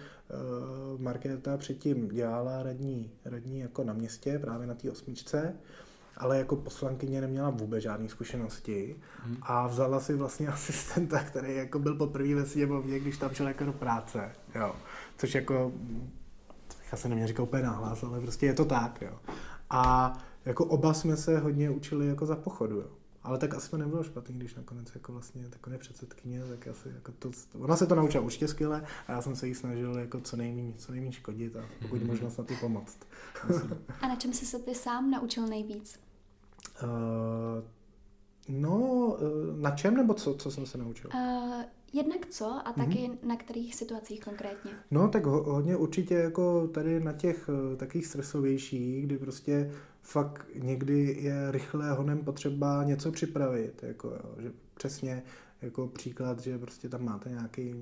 uh, Markéta předtím dělala radní, radní jako na městě, právě na té osmičce ale jako poslankyně neměla vůbec žádné zkušenosti hmm. a vzala si vlastně asistenta, který jako byl poprvé ve sněmovně, když tam šel jako do práce, jo. Což jako, já se neměl říkat úplně náhlas, ale prostě je to tak, jo. A jako oba jsme se hodně učili jako za pochodu, jo. Ale tak asi to nebylo špatný, když nakonec jako vlastně takové předsedkyně, tak asi jako to, ona se to naučila určitě skvěle a já jsem se jí snažil jako co nejméně, co nejméně škodit a pokud možno snad i pomoct. a na čem jsi se ty sám naučil nejvíc? Uh, no, uh, na čem nebo co, co jsem se naučil? Uh, jednak co a taky mm-hmm. na kterých situacích konkrétně? No, tak ho, hodně určitě jako tady na těch takých stresovějších, kdy prostě fakt někdy je rychle honem potřeba něco připravit, jako jo, že přesně jako příklad, že prostě tam máte nějaký,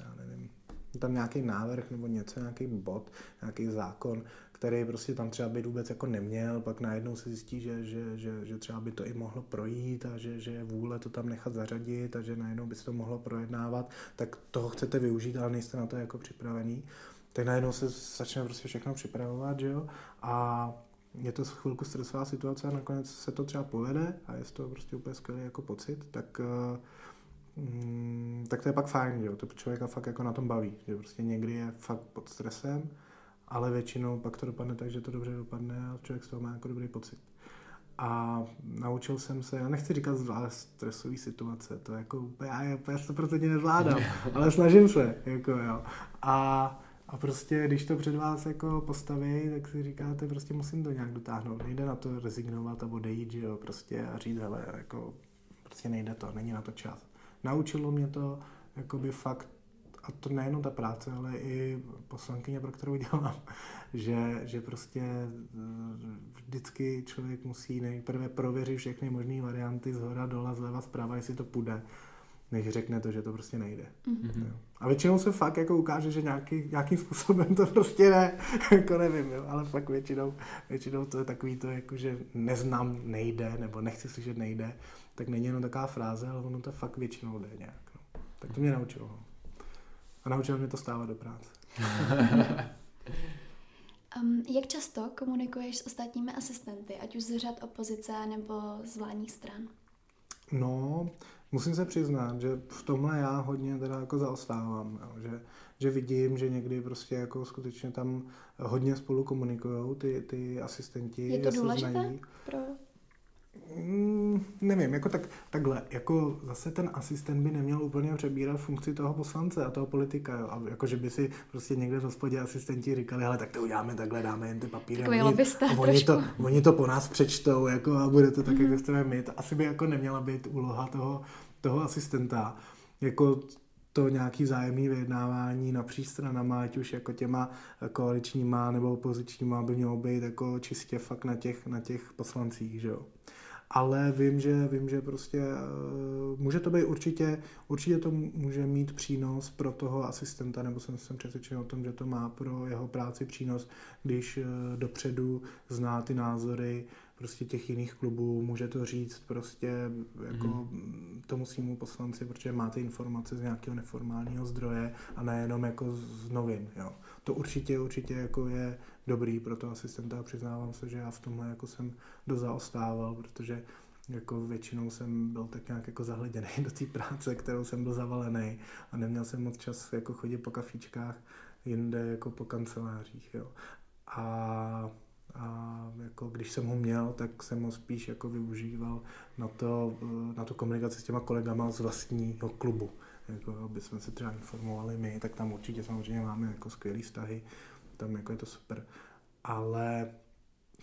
já nevím, tam nějaký návrh nebo něco, nějaký bod, nějaký zákon, který prostě tam třeba být vůbec jako neměl, pak najednou se zjistí, že, že, že, že třeba by to i mohlo projít a že, že je vůle to tam nechat zařadit a že najednou by se to mohlo projednávat, tak toho chcete využít, ale nejste na to jako připravený. Tak najednou se začne prostě všechno připravovat, že jo? A je to chvilku stresová situace a nakonec se to třeba povede a je to prostě úplně skvělý jako pocit, tak mm, tak to je pak fajn, že jo? to člověka fakt jako na tom baví, že prostě někdy je fakt pod stresem ale většinou pak to dopadne tak, že to dobře dopadne a člověk z toho má jako dobrý pocit. A naučil jsem se, já nechci říkat zvlášť stresové situace, to jako já je úplně 100% nezvládám, ale snažím se, jako jo. A, a prostě, když to před vás jako postaví, tak si říkáte, prostě musím to nějak dotáhnout. Nejde na to rezignovat a odejít, že jo, prostě a říct, hele, jako, prostě nejde to, není na to čas. Naučilo mě to, jakoby fakt a to nejenom ta práce, ale i poslankyně, pro kterou dělám, že, že prostě eh, vždycky člověk musí nejprve prověřit všechny možné varianty z hora, dola, zleva, zprava, jestli to půjde, než řekne to, že to prostě nejde. Mm-hmm. A většinou se fakt jako ukáže, že nějaký, nějakým způsobem to prostě ne, jako nevím, jo, ale fakt většinou, většinou to je takový to, jako, že neznám, nejde, nebo nechci slyšet nejde, tak není jenom taková fráze, ale ono to fakt většinou jde nějak. No. Tak to mě naučilo. A naučil mě to stávat do práce. um, jak často komunikuješ s ostatními asistenty, ať už z řad opozice nebo z vládních stran? No, musím se přiznat, že v tomhle já hodně teda jako zaostávám, jo, že, že vidím, že někdy prostě jako skutečně tam hodně spolu komunikují ty, ty asistenti. Je to důležité pro Mm, nevím, jako tak, takhle, jako zase ten asistent by neměl úplně přebírat funkci toho poslance a toho politika, jo. A jako, že by si prostě někde v hospodě asistenti říkali, ale tak to uděláme takhle, dáme jen ty papíry. Takový oni, oni, to, oni to po nás přečtou, jako a bude to tak, mm-hmm. jak chceme my. To asi by jako neměla být úloha toho, toho asistenta. Jako to nějaký vzájemný vyjednávání napříč stranama, ať už jako těma koaličníma nebo opozičníma by mělo být jako čistě fakt na těch, na těch poslancích, že jo ale vím, že, vím, že prostě uh, může to být určitě, určitě to může mít přínos pro toho asistenta, nebo jsem, jsem přesvědčen o tom, že to má pro jeho práci přínos, když uh, dopředu zná ty názory prostě těch jiných klubů, může to říct prostě jako mm. tomu svýmu poslanci, protože máte informace z nějakého neformálního zdroje a nejenom jako z novin, jo. To určitě, určitě jako je dobrý pro toho asistenta a přiznávám se, že já v tomhle jako jsem dozaostával, protože jako většinou jsem byl tak nějak jako zahleděný do té práce, kterou jsem byl zavalený a neměl jsem moc čas jako chodit po kafíčkách jinde jako po kancelářích, jo. A, a jako když jsem ho měl, tak jsem ho spíš jako využíval na, to, na tu komunikaci s těma kolegama z vlastního klubu. Jako, aby jsme se třeba informovali my, tak tam určitě samozřejmě máme jako skvělé vztahy, tam jako je to super. Ale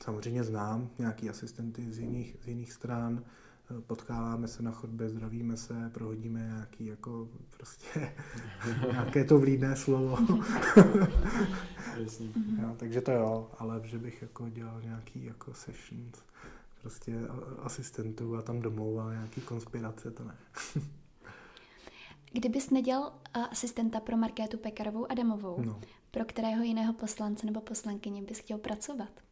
samozřejmě znám nějaký asistenty z jiných, z jiných stran, potkáváme se na chodbě, zdravíme se, prohodíme nějaký jako prostě nějaké to vlídné slovo. jo, takže to jo, ale že bych jako dělal nějaký jako sessions prostě asistentů a tam domlouval nějaký konspirace, to ne. Kdybys nedělal asistenta pro Markétu Pekarovou Adamovou, no. pro kterého jiného poslance nebo poslankyně bys chtěl pracovat?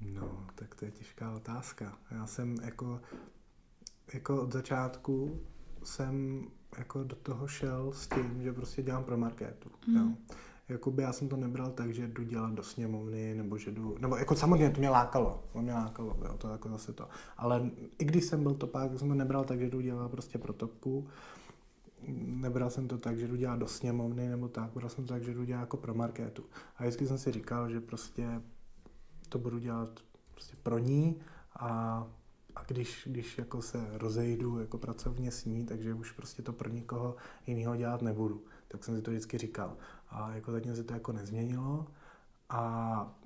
No, tak to je těžká otázka. Já jsem jako, jako od začátku jsem jako do toho šel s tím, že prostě dělám pro marketu. Mm. Jo. Jakoby já jsem to nebral tak, že jdu dělat do sněmovny, nebo že jdu, nebo jako samozřejmě to mě lákalo, to mě lákalo, jo, to jako zase to. Ale i když jsem byl topák, jsem to nebral tak, že jdu dělat prostě pro topku, nebral jsem to tak, že jdu dělat do sněmovny nebo tak, bral jsem to tak, že jdu dělat jako pro marketu. A vždycky jsem si říkal, že prostě to budu dělat prostě pro ní a, a když, když jako se rozejdu jako pracovně s ní, takže už prostě to pro nikoho jiného dělat nebudu. Tak jsem si to vždycky říkal. A jako zatím se to jako nezměnilo a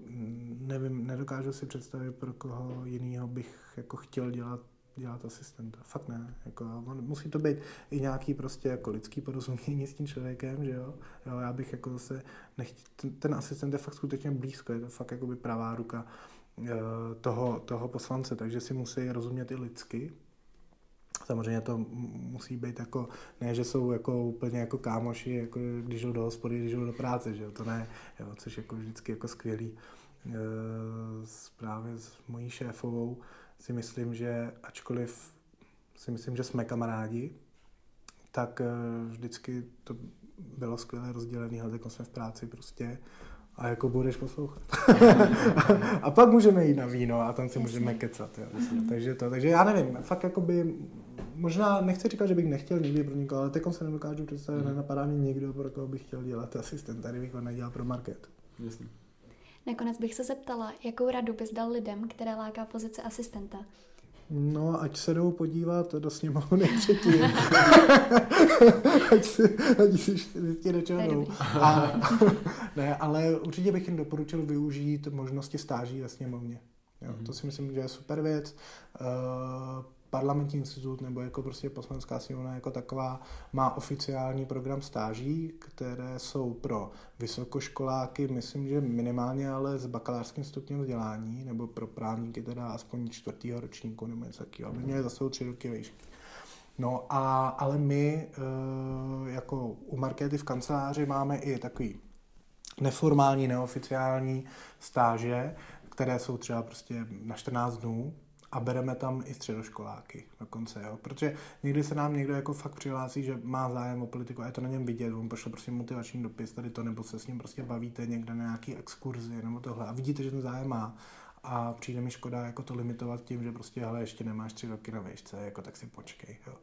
nevím, nedokážu si představit, pro koho jiného bych jako chtěl dělat dělat asistenta. Fakt ne. Jako, musí to být i nějaký prostě jako lidský porozumění s tím člověkem, že jo. jo já bych jako zase nechtěl, ten, ten asistent je fakt skutečně blízko, je to fakt jako by pravá ruka eh, toho, toho poslance, takže si musí rozumět i lidsky. Samozřejmě to musí být jako, ne, že jsou jako úplně jako kámoši, jako když jdou do hospody, když jdou do práce, že jo, to ne, jo, což jako vždycky jako skvělý. E, právě s mojí šéfovou, si myslím, že ačkoliv si myslím, že jsme kamarádi, tak eh, vždycky to bylo skvěle rozdělené, ale jsme v práci prostě a jako budeš poslouchat. a pak můžeme jít na víno a tam si můžeme kecat. Jo, takže, to, takže já nevím, fakt jakoby, možná nechci říkat, že bych nechtěl nikdy pro nikoho, ale teď se nedokážu představit, mm. nenapadá mi nikdo, pro koho bych chtěl dělat asistent, tady bych ho nedělal pro market. Jasně. Nakonec bych se zeptala, jakou radu bys dal lidem, které láká pozice asistenta? No, ať se jdou podívat do sněmovny předtím. ať si, ať si zjistí, do čeho jdou. A, ne, ale určitě bych jim doporučil využít možnosti stáží ve sněmovně. Jo, mm-hmm. To si myslím, že je super věc. Uh, parlamentní institut nebo jako prostě poslanská sněmovna jako taková má oficiální program stáží, které jsou pro vysokoškoláky, myslím, že minimálně ale s bakalářským stupněm vzdělání, nebo pro právníky teda aspoň čtvrtýho ročníku nebo něco takového, aby měli zase tři roky výšky. No a, ale my eh, jako u Markéty v kanceláři máme i takový neformální, neoficiální stáže, které jsou třeba prostě na 14 dnů, a bereme tam i středoškoláky dokonce, jo? protože někdy se nám někdo jako fakt přihlásí, že má zájem o politiku a je to na něm vidět, on pošle prostě motivační dopis tady to, nebo se s ním prostě bavíte někde na nějaký exkurzi nebo tohle a vidíte, že ten zájem má a přijde mi škoda jako to limitovat tím, že prostě hele, ještě nemáš tři roky na výšce, jako tak si počkej, jo.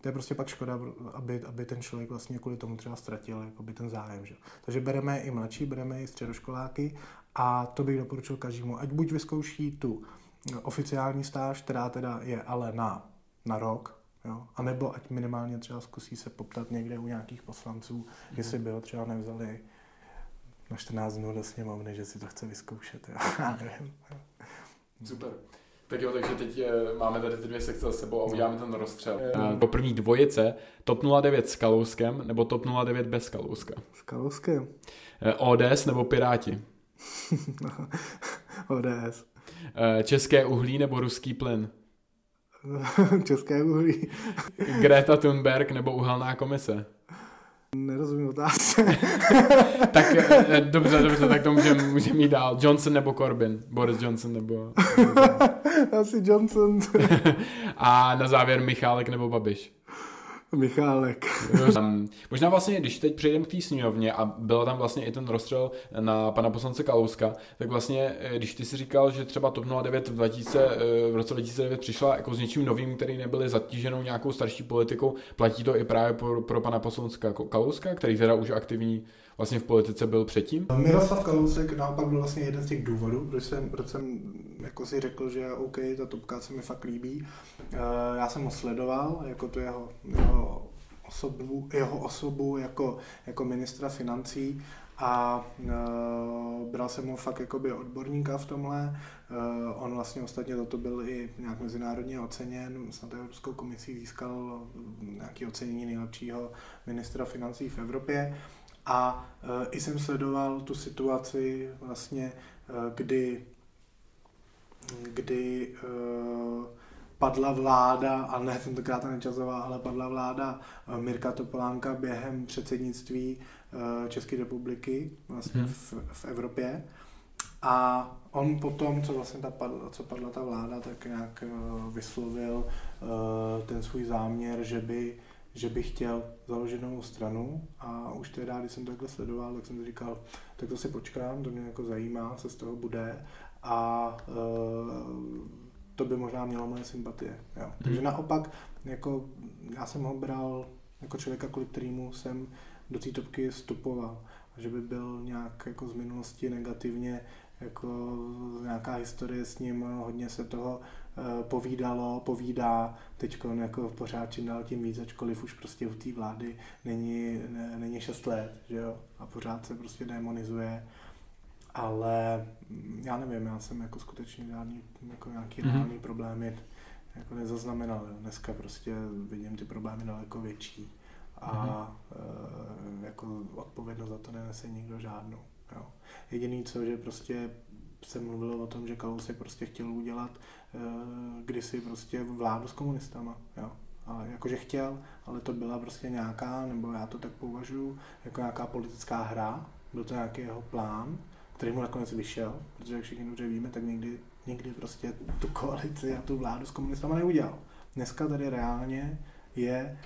To je prostě pak škoda, aby, aby ten člověk vlastně kvůli tomu třeba ztratil jako by ten zájem. Že? Takže bereme i mladší, bereme i středoškoláky a to bych doporučil každému, ať buď vyzkouší tu oficiální stáž, která teda je ale na, na rok, jo? a nebo ať minimálně třeba zkusí se poptat někde u nějakých poslanců, mm. jestli by ho třeba nevzali na 14 dnů do sněmovny, že si to chce vyzkoušet. Jo? Super. Tak jo, takže teď eh, máme tady ty dvě sekce za sebou a uděláme ten rozstřel. Po první dvojice, TOP 09 s Kalouskem nebo TOP 09 bez Kalouska? S Kalouskem. Eh, ODS nebo Piráti? ODS. Eh, české uhlí nebo ruský plyn? České uhlí. Greta Thunberg nebo uhelná komise? Nerozumím otázce. tak eh, dobře, dobře, tak to můžeme můžem jít dál. Johnson nebo Corbyn? Boris Johnson nebo... Asi Johnson. A na závěr Michálek nebo Babiš? Michálek. um, možná vlastně, když teď přejdeme k té sněmovně a byl tam vlastně i ten rozstřel na pana poslance Kalouska, tak vlastně, eh, když ty si říkal, že třeba TOP 09 v, 2000, eh, v roce 2009 přišla jako s něčím novým, který nebyly zatíženou nějakou starší politikou, platí to i právě pro, pro pana poslance Kalouska, který teda už aktivní vlastně v politice byl předtím? Miroslav Kalousek naopak byl vlastně jeden z těch důvodů, proč jsem, proč jsem jako si řekl, že OK, ta topka se mi fakt líbí. Eh, já jsem ho sledoval, jako tu jeho, jeho osobu, jeho osobu jako, jako ministra financí a uh, bral jsem ho fakt jakoby odborníka v tomhle. Uh, on vlastně ostatně toto byl i nějak mezinárodně oceněn, snad Evropskou komisí získal nějaké ocenění nejlepšího ministra financí v Evropě. A uh, i jsem sledoval tu situaci vlastně, uh, kdy, kdy uh, padla vláda, a ne tentokrát Nečasová, ale padla vláda Mirka Topolánka během předsednictví České republiky vlastně hmm. v, v Evropě. A on potom, co vlastně ta padla, co padla ta vláda, tak nějak vyslovil ten svůj záměr, že by že bych chtěl založit novou stranu a už teda, když jsem to takhle sledoval, tak jsem si říkal, tak to si počkám, to mě jako zajímá, co z toho bude a uh, to by možná mělo moje sympatie. Jo. Hmm. Takže naopak, jako já jsem ho bral jako člověka, kvůli kterému jsem do té topky vstupoval. A že by byl nějak jako z minulosti negativně, jako nějaká historie s ním, hodně se toho povídalo, povídá teď jako pořád čím dál tím víc, ačkoliv už prostě u té vlády není, ne, není 6 let, že jo, a pořád se prostě demonizuje, ale mm, já nevím, já jsem jako skutečně žádný, jako nějaký mm-hmm. reálný problémy jako nezaznamenal, jo. dneska prostě vidím ty problémy daleko větší a mm-hmm. e, jako odpovědnost za to nenese nikdo žádnou. Jo. Jediný co, že prostě se mluvilo o tom, že Kalousek prostě chtěl udělat Eh, kdysi prostě vládu s komunistama, jo. A jakože chtěl, ale to byla prostě nějaká, nebo já to tak považuji, jako nějaká politická hra, byl to nějaký jeho plán, který mu nakonec vyšel, protože jak všichni dobře víme, tak nikdy, nikdy prostě tu koalici a tu vládu s komunistama neudělal. Dneska tady reálně je e,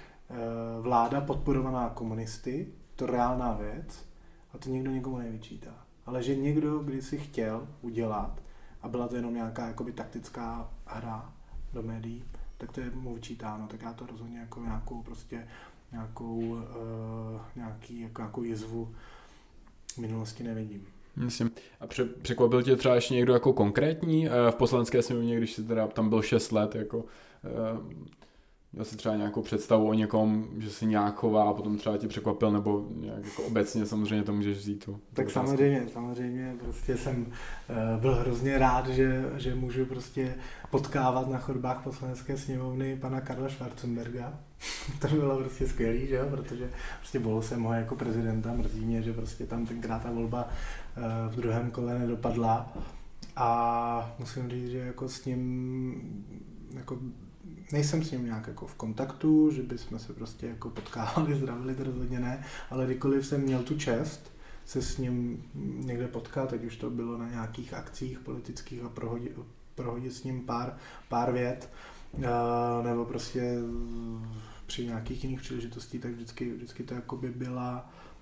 vláda podporovaná komunisty, to reálná věc, a to nikdo nikomu nevyčítá. Ale že někdo kdysi chtěl udělat a byla to jenom nějaká jakoby taktická hra do médií, tak to je mu vyčítáno, tak já to rozhodně jako nějakou prostě nějakou, uh, nějaký, jako, nějakou jizvu minulosti nevidím. Myslím. A pře- překvapil tě třeba ještě někdo jako konkrétní uh, v poslanské sněmovně, když jsi teda tam byl 6 let, jako uh, měl si třeba nějakou představu o někom, že si nějak chová a potom třeba tě překvapil, nebo nějak jako obecně samozřejmě to můžeš vzít. Tu, tak samozřejmě, samozřejmě, prostě jsem uh, byl hrozně rád, že, že můžu prostě potkávat na chodbách poslanecké sněmovny pana Karla Schwarzenberga. to bylo prostě skvělý, že jo, protože prostě volil jsem ho jako prezidenta, mrzí mě, že prostě tam tenkrát ta volba uh, v druhém kole nedopadla. A musím říct, že jako s ním jako nejsem s ním nějak jako v kontaktu, že bychom se prostě jako potkávali, zdravili, to rozhodně ne, ale kdykoliv jsem měl tu čest se s ním někde potkat, teď už to bylo na nějakých akcích politických a prohodit, prohodit s ním pár, pár vět, uh, nebo prostě při nějakých jiných příležitostí, tak vždycky, vždycky to jako by byla Eh,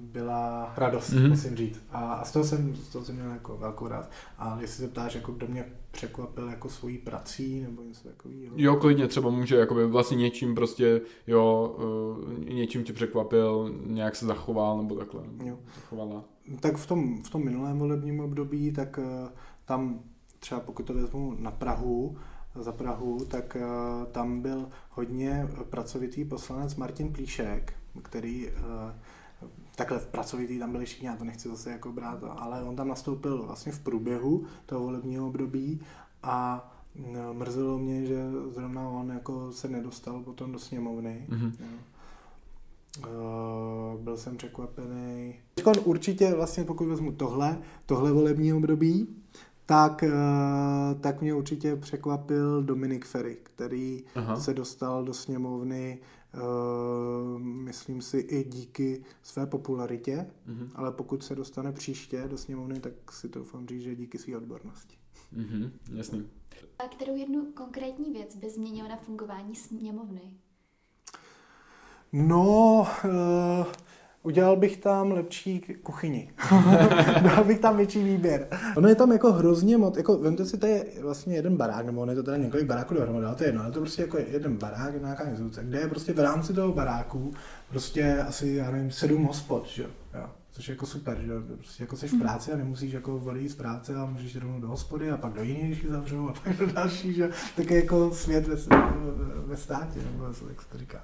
byla radost, mm-hmm. musím říct. A, a z toho jsem, z toho jsem měl jako velkou rád. A jestli se ptáš, jako kdo mě překvapil jako svojí prací nebo něco takového. Jo, klidně třeba může jakoby vlastně něčím prostě, jo, uh, něčím tě překvapil, nějak se zachoval nebo takhle. Jo. Zachovala. Tak v tom, v tom minulém volebním období, tak uh, tam třeba pokud to vezmu na Prahu, za Prahu, tak tam byl hodně pracovitý poslanec Martin Plíšek, který takhle v pracovitý tam byli všichni, já to nechci zase jako brát, ale on tam nastoupil vlastně v průběhu toho volebního období a mrzelo mě, že zrovna on jako se nedostal potom do sněmovny. Mm-hmm. Uh, byl jsem překvapený. Teď určitě vlastně pokud vezmu tohle, tohle volební období, tak, uh, tak mě určitě překvapil Dominik Ferry, který Aha. se dostal do sněmovny Uh, myslím si i díky své popularitě, mm-hmm. ale pokud se dostane příště do sněmovny, tak si to doufám říct, že díky své odbornosti. Mm-hmm, jasný. A kterou jednu konkrétní věc by změnila na fungování sněmovny? No, uh, udělal bych tam lepší kuchyni. Dal bych tam větší výběr. Ono je tam jako hrozně moc, jako vemte si, to je vlastně jeden barák, nebo ono je to teda několik baráků dohromady, ale to je jedno, ale to je prostě jako jeden barák, nějaká instituce, kde je prostě v rámci toho baráku prostě asi, já nevím, sedm hospod, že jo což je jako super, že prostě jako jsi v práci a nemusíš jako odejít z práce a můžeš rovnou do hospody a pak do jiných, když zavřou a pak do další, že tak je jako svět ve, ve státě, nebo jak se to říká.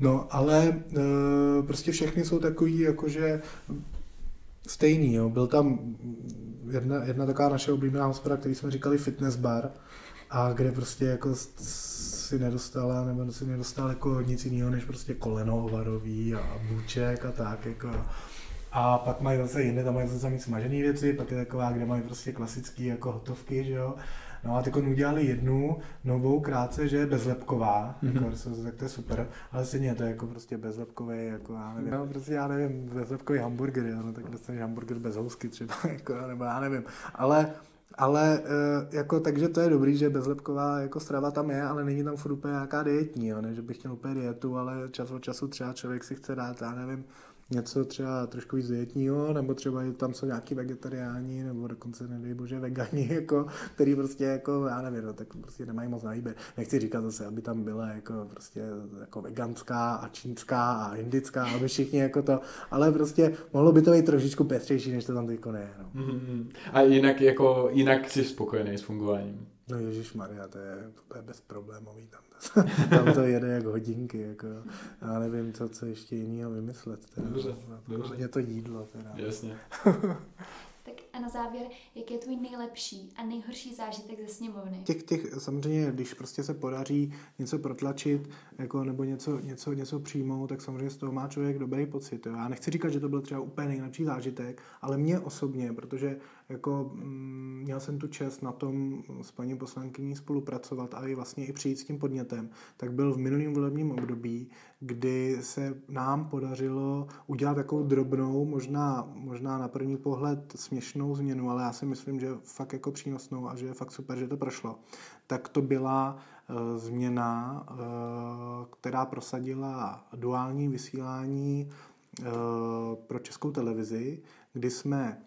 No, ale e, prostě všechny jsou takový, jakože stejný, jo. Byl tam jedna, jedna taková naše oblíbená hospoda, který jsme říkali fitness bar, a kde prostě jako si nedostala, nebo si nedostal jako nic jiného, než prostě koleno ovarový a buček a tak, jako. A pak mají zase jinde, tam mají zase smažené věci, pak je taková, kde mají prostě klasické jako hotovky, že jo. No a teď udělali jednu novou krátce, že je bezlepková, mm-hmm. jako, tak to je super, ale stejně to je jako prostě bezlepkový, jako já nevím, no, prostě já nevím, bezlepkový hamburger, jo, no, tak dostaneš hamburger bez housky třeba, jako, nebo já nevím, ale ale eh, jako, takže to je dobrý, že bezlepková jako strava tam je, ale není tam furt úplně nějaká dietní, jo, ne, že bych chtěl úplně dietu, ale čas od času třeba člověk si chce dát, já nevím, něco třeba trošku víc dietního, nebo třeba tam jsou nějaký vegetariáni, nebo dokonce, nedej bože, vegani, jako, který prostě jako, já nevím, no, tak prostě nemají moc na výběr. Nechci říkat zase, aby tam byla jako prostě jako veganská a čínská a indická, aby všichni jako to, ale prostě mohlo by to být trošičku pestřejší, než to tam teďko ne. No. Mm-hmm. A jinak jako, jinak jsi spokojený s fungováním? No Ježíš Maria, to je, to je bezproblémový tam. tam to jede jak hodinky, jako, já nevím, co, co ještě jiného vymyslet. Teda. Dobře, dobře. Je to jídlo. Teda. Jasně. Tak a na závěr, jak je tvůj nejlepší a nejhorší zážitek ze sněmovny? Těch, těch, samozřejmě, když prostě se podaří něco protlačit jako, nebo něco, něco, něco přijmout, tak samozřejmě z toho má člověk dobrý pocit. Jo. Já nechci říkat, že to byl třeba úplně nejlepší zážitek, ale mě osobně, protože jako, mm, měl jsem tu čest na tom s paní poslankyní spolupracovat a i vlastně i přijít s tím podnětem, tak byl v minulém volebním období, kdy se nám podařilo udělat takovou drobnou, možná, možná na první pohled směšnou změnu, ale já si myslím, že fakt jako přínosnou a že je fakt super, že to prošlo. Tak to byla uh, změna, uh, která prosadila duální vysílání uh, pro českou televizi, kdy jsme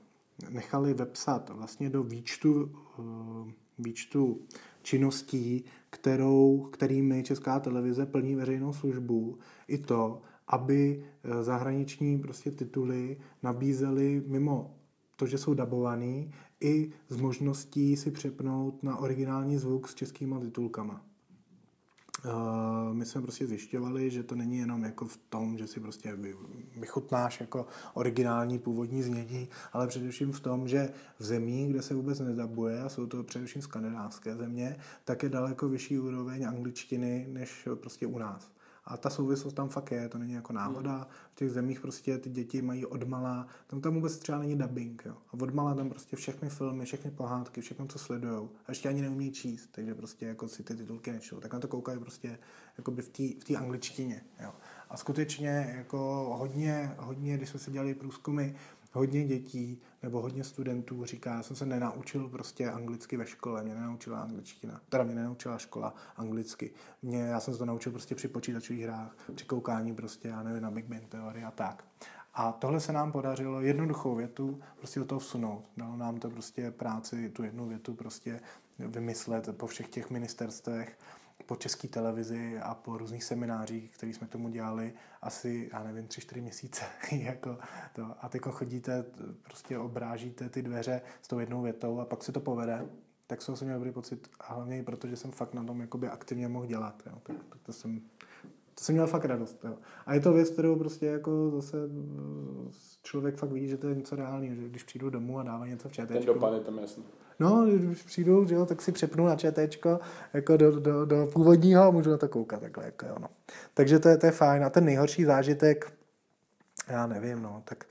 nechali vepsat vlastně do výčtu, eh, výčtu činností, kterou, kterými Česká televize plní veřejnou službu, i to, aby eh, zahraniční prostě tituly nabízely mimo to, že jsou dabovaný, i s možností si přepnout na originální zvuk s českýma titulkama. Eh, my jsme prostě zjišťovali, že to není jenom jako v tom, že si prostě vychutnáš jako originální původní znění, ale především v tom, že v zemí, kde se vůbec nedabuje, a jsou to především skandinávské země, tak je daleko vyšší úroveň angličtiny než prostě u nás. A ta souvislost tam fakt je, to není jako náhoda. V těch zemích prostě ty děti mají odmala, tam tam vůbec třeba není dubbing. Jo. A odmala tam prostě všechny filmy, všechny pohádky, všechno, co sledujou. A ještě ani neumí číst, takže prostě jako si ty titulky nečtou. Tak na to koukají prostě jakoby v té v angličtině. Jo. A skutečně jako hodně, hodně, když jsme si dělali průzkumy, hodně dětí nebo hodně studentů říká, já jsem se nenaučil prostě anglicky ve škole, mě nenaučila angličtina, teda mě nenaučila škola anglicky. Mě, já jsem se to naučil prostě při počítačových hrách, při koukání prostě, já nevím, na Big Bang teorie a tak. A tohle se nám podařilo jednoduchou větu prostě do toho vsunout. Dalo nám to prostě práci, tu jednu větu prostě vymyslet po všech těch ministerstvech po české televizi a po různých seminářích, které jsme k tomu dělali asi, já nevím, tři, čtyři měsíce. jako to. A teď chodíte, prostě obrážíte ty dveře s tou jednou větou a pak se to povede, tak jsem měl dobrý pocit, a hlavně i proto, že jsem fakt na tom jakoby aktivně mohl dělat. Jo. Tak, tak to jsem to jsem měl fakt radost. Jo. A je to věc, kterou prostě jako zase eh, člověk fakt ví, že to je něco reálného, že když přijdu domů a dává něco v ČT. Ten dopad je tam jasný. No, když přijdu, že jo, tak si přepnu na ČTčko jako do, do, do původního a můžu na to koukat takhle, jako jo, no. Takže to je, to je fajn. A ten nejhorší zážitek, já nevím, no, tak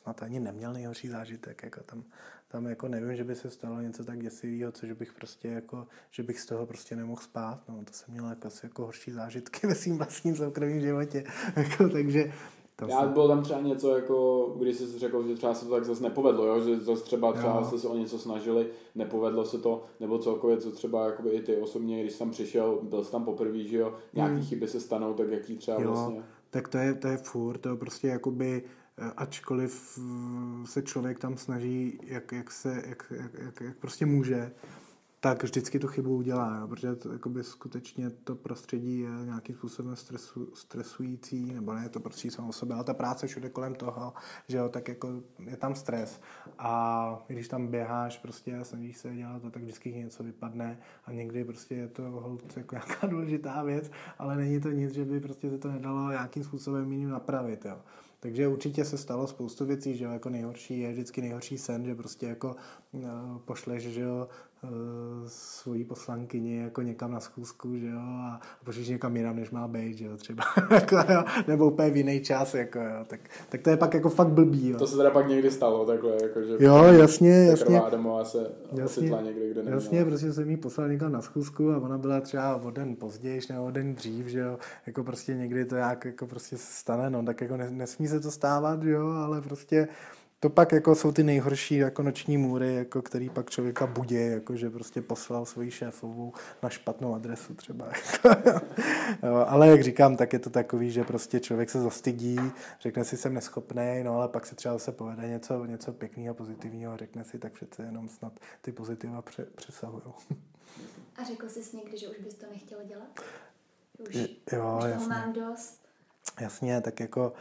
snad ani neměl nejhorší zážitek, jako tam, tam jako nevím, že by se stalo něco tak děsivého, což bych prostě jako, že bych z toho prostě nemohl spát, no, to jsem měl jako asi jako horší zážitky ve svým vlastním soukromém životě, jako, takže To Já se- bylo tam třeba něco, jako, když jsi řekl, že třeba se to tak zase nepovedlo, jo? že zase třeba, třeba Jo. jste se o něco snažili, nepovedlo se to, nebo celkově, co třeba jakoby i ty osobně, když jsi tam přišel, byl jsi tam poprvé, že jo, nějaký Hmm. chyby se stanou, tak jaký třeba Jo. vlastně. Tak to je, to je furt, to prostě jakoby, eh, ačkoliv eh, se člověk tam snaží, jak, jak, se, jak, jak, jak, jak prostě může, tak vždycky tu chybu udělá, jo, protože to, jakoby skutečně to prostředí je nějakým způsobem stresu, stresující, nebo ne, to prostředí samo sobě, ale ta práce všude kolem toho, že jo, tak jako je tam stres a když tam běháš prostě a snažíš se dělat to, tak vždycky něco vypadne a někdy prostě je to holt jako nějaká důležitá věc, ale není to nic, že by prostě se to nedalo nějakým způsobem jiným napravit, jo. Takže určitě se stalo spoustu věcí, že jo, jako nejhorší je vždycky nejhorší sen, že prostě jako uh, pošleš, že jo, svoji poslankyni jako někam na schůzku, že jo, a pošleš někam jinam, než má být, že jo, třeba, jako, jo, nebo úplně v jiný čas, jako jo, tak, tak to je pak jako fakt blbý, jo. To se teda pak někdy stalo, takhle, jako, že Jo, jasně, ta jasně. Krvá Adamová se Jasně, někde, kde neměla. jasně, prostě jsem jí poslal někam na schůzku a ona byla třeba o den později nebo o den dřív, že jo, jako prostě někdy to jak jako prostě stane, no, tak jako ne, nesmí se to stávat, že jo, ale prostě to pak jako jsou ty nejhorší jako noční můry, jako který pak člověka budí, jako že prostě poslal svoji šéfovou na špatnou adresu třeba. Jo, ale jak říkám, tak je to takový, že prostě člověk se zastydí, řekne si, jsem neschopný, no ale pak se třeba zase povede něco, něco pěkného, pozitivního, řekne si, tak přece jenom snad ty pozitiva pře, přesahují. A řekl jsi někdy, že už bys to nechtěl dělat? Už, Jo, už toho jasně. mám dost. Jasně, tak jako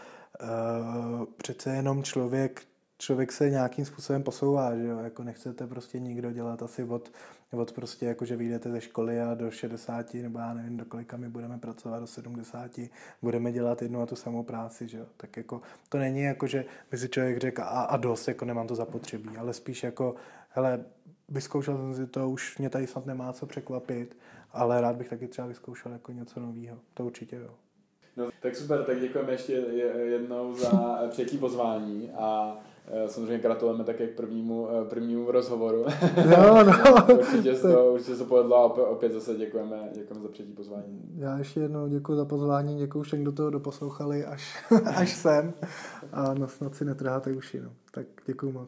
uh, přece jenom člověk, člověk se nějakým způsobem posouvá, že jo, jako nechcete prostě nikdo dělat asi od, od prostě jako, že vyjdete ze školy a do 60, nebo já nevím, do kolika my budeme pracovat, do 70, budeme dělat jednu a tu samou práci, že jo, tak jako to není jako, že by si člověk řekl a, a dost, jako nemám to zapotřebí, ale spíš jako, hele, vyzkoušel jsem si to, už mě tady snad nemá co překvapit, ale rád bych taky třeba vyzkoušel jako něco nového, to určitě jo. No, tak super, tak děkujeme ještě je- jednou za přijetí pozvání a samozřejmě gratulujeme také k prvnímu, eh, prvnímu rozhovoru. Jo, no. určitě, se to, určitě se povedlo a opět, opět zase děkujeme, děkujeme za přijetí pozvání. Já ještě jednou děkuji za pozvání, děkuji všem, kdo toho doposlouchali až, až sem. A no, snad si netrháte uši. No. Tak děkuji moc.